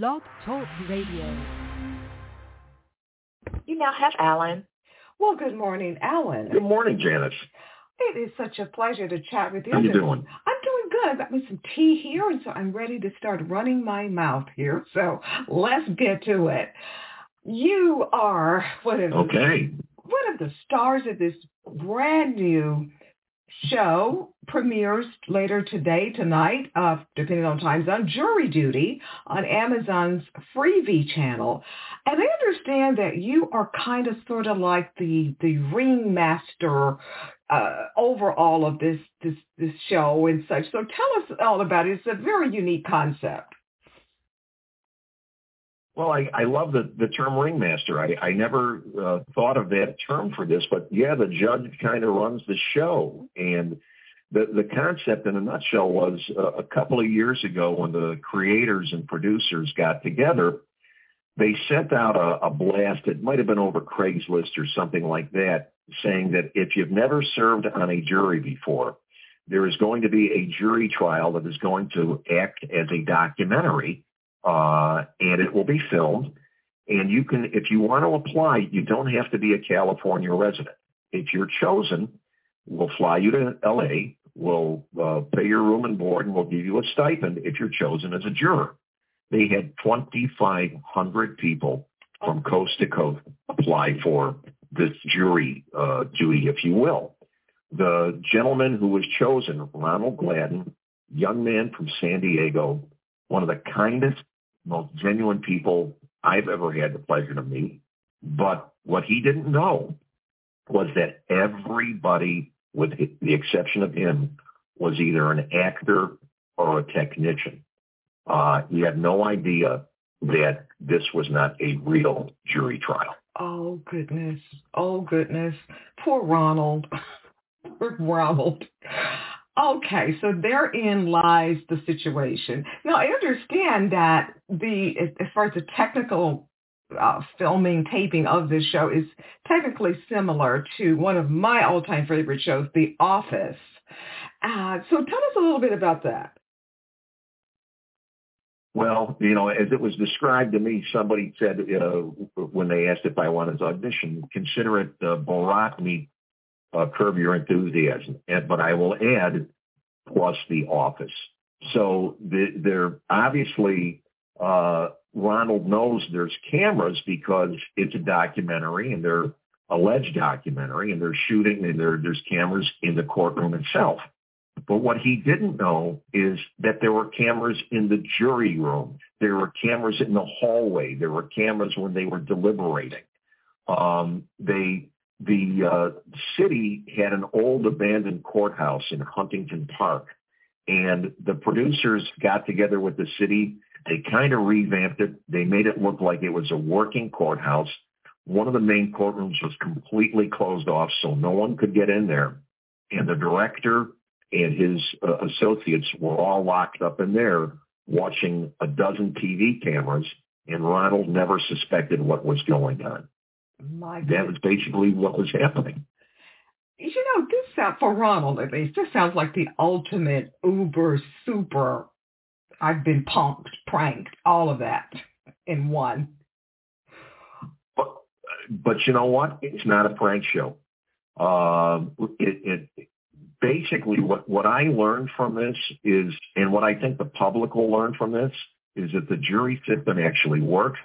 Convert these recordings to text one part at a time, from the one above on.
Blog Talk Radio. You now have Alan. Well, good morning, Alan. Good morning, Janice. It is such a pleasure to chat with you. How you doing? I'm doing good. I've got me some tea here, and so I'm ready to start running my mouth here. So let's get to it. You are one of Okay. one of the stars of this brand new show premieres later today, tonight, uh, depending on time zone, Jury Duty on Amazon's Freevee channel. And I understand that you are kind of sort of like the the ringmaster uh, over all of this this this show and such. So tell us all about it. It's a very unique concept. Well, I, I love the, the term ringmaster. I, I never uh, thought of that term for this, but yeah, the judge kind of runs the show. And the, the concept in a nutshell was uh, a couple of years ago when the creators and producers got together, they sent out a, a blast. It might have been over Craigslist or something like that, saying that if you've never served on a jury before, there is going to be a jury trial that is going to act as a documentary uh, and it will be filmed. And you can, if you want to apply, you don't have to be a California resident. If you're chosen, we'll fly you to LA, we'll uh, pay your room and board, and we'll give you a stipend if you're chosen as a juror. They had 2,500 people from coast to coast apply for this jury uh, duty, if you will. The gentleman who was chosen, Ronald Gladden, young man from San Diego, one of the kindest, most genuine people I've ever had the pleasure to meet. But what he didn't know was that everybody, with the exception of him, was either an actor or a technician. Uh, he had no idea that this was not a real jury trial. Oh goodness. Oh goodness. Poor Ronald. Poor Ronald. Okay, so therein lies the situation. Now I understand that the as far as the technical uh, filming taping of this show is technically similar to one of my all-time favorite shows, The Office. Uh, so tell us a little bit about that. Well, you know, as it was described to me, somebody said uh, when they asked if I wanted to audition, consider it uh, Borat meet uh, Curb Your Enthusiasm. And, but I will add plus The Office. So the, they're obviously uh, Ronald knows there's cameras because it's a documentary and they're alleged documentary and they're shooting and there, there's cameras in the courtroom itself. But what he didn't know is that there were cameras in the jury room. There were cameras in the hallway. There were cameras when they were deliberating. Um, they the uh, city had an old abandoned courthouse in Huntington Park, and the producers got together with the city. They kind of revamped it. They made it look like it was a working courthouse. One of the main courtrooms was completely closed off, so no one could get in there. And the director and his uh, associates were all locked up in there watching a dozen TV cameras, and Ronald never suspected what was going on. My That was basically what was happening. You know, this sounds, for Ronald at least, this sounds like the ultimate uber super, I've been punked, pranked, all of that in one. But, but you know what? It's not a prank show. Uh, it, it basically what, what I learned from this is, and what I think the public will learn from this, is that the jury system actually works.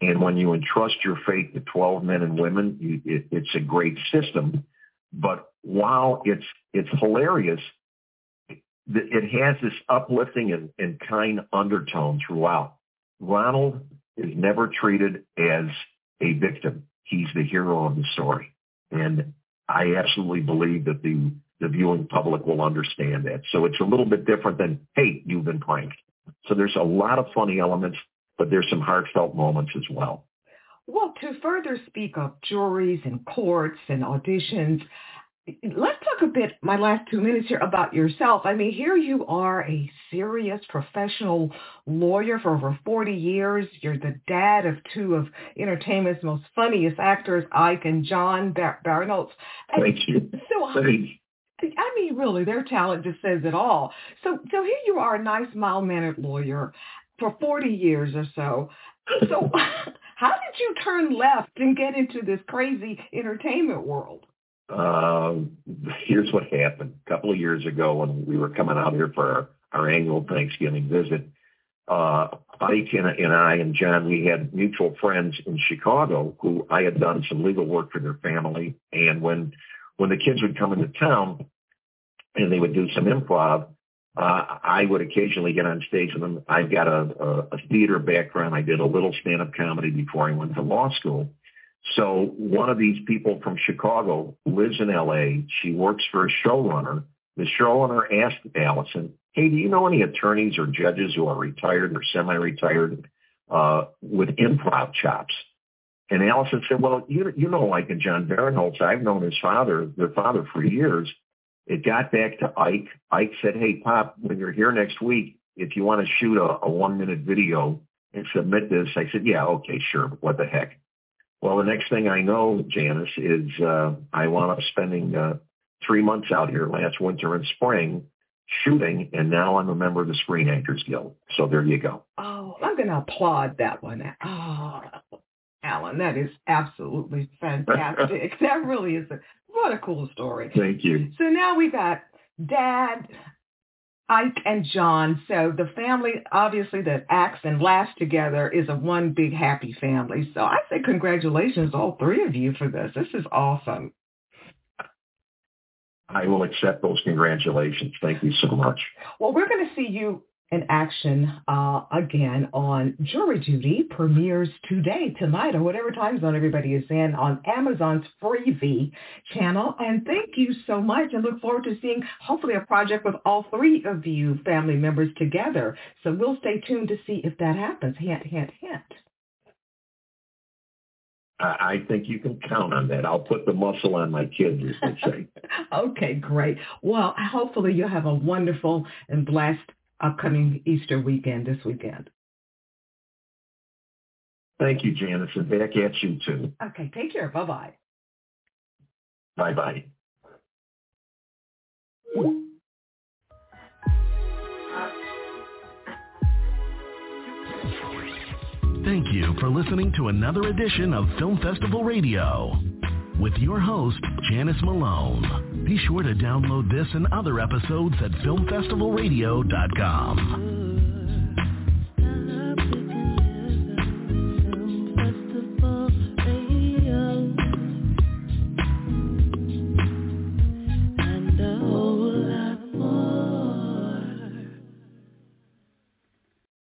And when you entrust your fate to 12 men and women, you, it, it's a great system. But while it's it's hilarious, it has this uplifting and, and kind undertone throughout. Ronald is never treated as a victim. He's the hero of the story. And I absolutely believe that the, the viewing public will understand that. So it's a little bit different than, hey, you've been pranked. So there's a lot of funny elements, but there's some heartfelt moments as well. Well, to further speak of juries and courts and auditions, let's talk a bit, my last two minutes here, about yourself. I mean, here you are a serious professional lawyer for over 40 years. You're the dad of two of entertainment's most funniest actors, Ike and Jon Bar-. Thank you. So, I mean, really, their talent just says it all. So, so here you are, a nice, mild-mannered lawyer. For 40 years or so. So how did you turn left and get into this crazy entertainment world? Uh, here's what happened. A couple of years ago when we were coming out here for our, our annual Thanksgiving visit, uh, Ike and, and I and Jon, we had mutual friends in Chicago who I had done some legal work for their family. And when, when the kids would come into town and they would do some improv, uh, I would occasionally get on stage with them. I've got a, a, a theater background. I did a little stand-up comedy before I went to law school. So one of these people from Chicago lives in LA. She works for a showrunner. The showrunner asked Allison, hey, do you know any attorneys or judges who are retired or semi-retired uh, with improv chops? And Allison said, well, you, you know, like Jon Barinholtz, I've known his father, their father for years. It got back to Ike. Ike said, hey, Pop, when you're here next week, if you want to shoot a, a one-minute video and submit this, I said, yeah, okay, sure. What the heck? Well, the next thing I know, Janice, is uh, I wound up spending uh, three months out here last winter and spring shooting, and now I'm a member of the Screen Actors Guild. So there you go. Oh, I'm going to applaud that one. Oh, Alan, that is absolutely fantastic. that really is a what a cool story. Thank you. So now we've got Dad, Ike, and Jon. So the family, obviously, that acts and laughs together is a one big happy family. So I say congratulations, all three of you, for this. This is awesome. I will accept those congratulations. Thank you so much. Well, we're going to see you in action uh, again on Jury Duty premieres today, tonight, or whatever time zone everybody is in on Amazon's Freevee channel. And thank you so much and look forward to seeing hopefully a project with all three of you family members together. So we'll stay tuned to see if that happens. Hint, hint, hint. I think you can count on that. I'll put the muscle on my kids, as they say. okay, great. Well, hopefully you'll have a wonderful and blessed upcoming Easter weekend this weekend. Thank you, Janice, and back at you too. Okay, take care. Bye-bye. Bye-bye. Thank you for listening to another edition of Film Festival Radio with your host, Janice Malone. Be sure to download this and other episodes at filmfestivalradio.com.